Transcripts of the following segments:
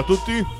Ciao a tutti.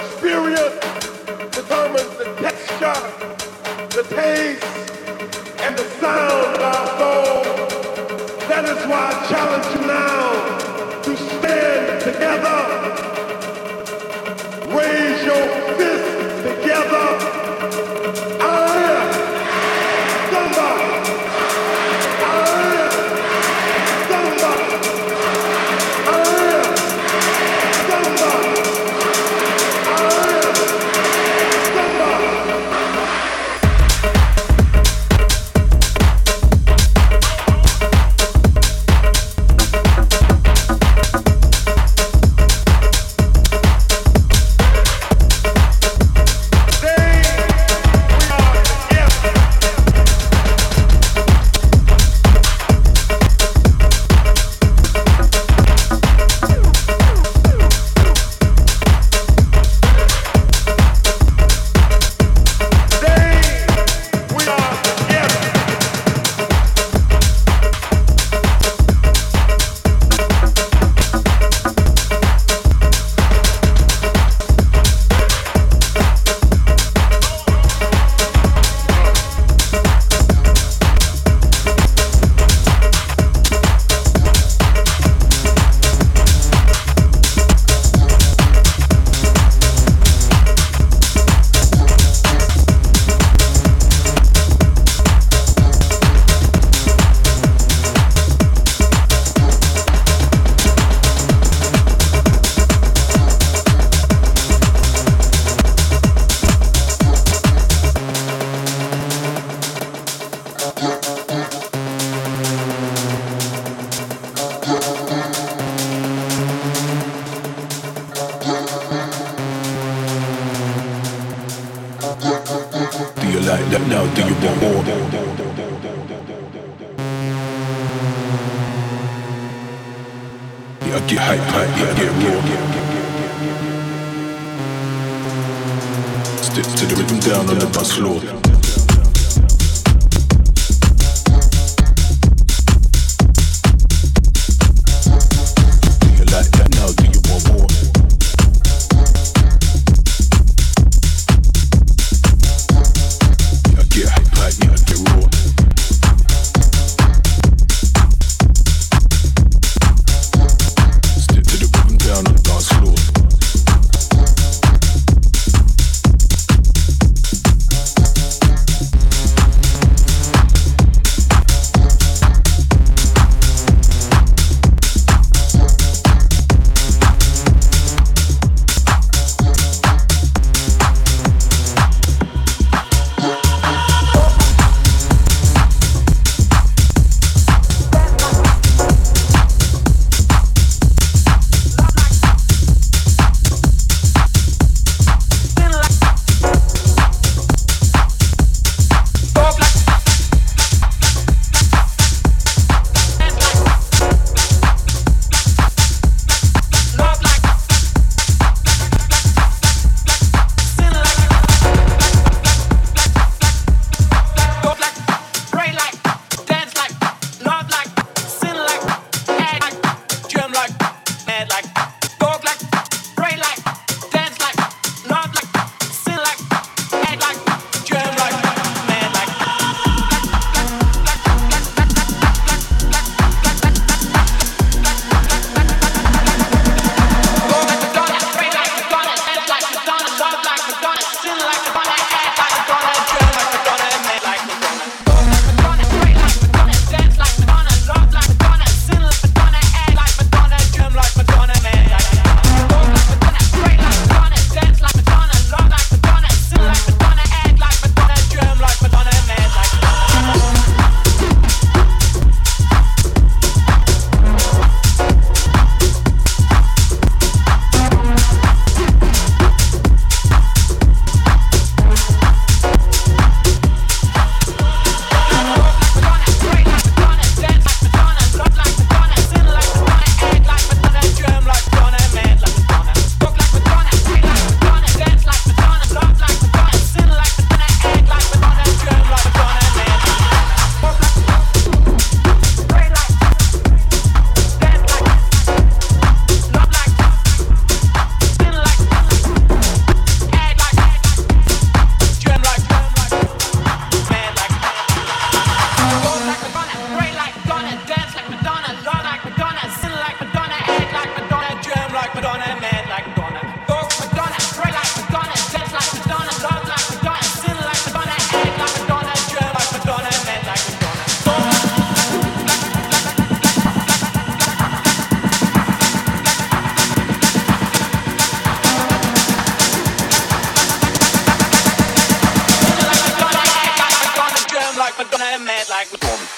experience determines the texture, the taste, and the sound of our soul. That is why I challenge you now to stand together now do you want more? Yeah, I get hype, hype, yeah, get raw. Stick to the rhythm down on the bus floor. gonna mad like me.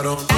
I don't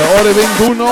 ore 21,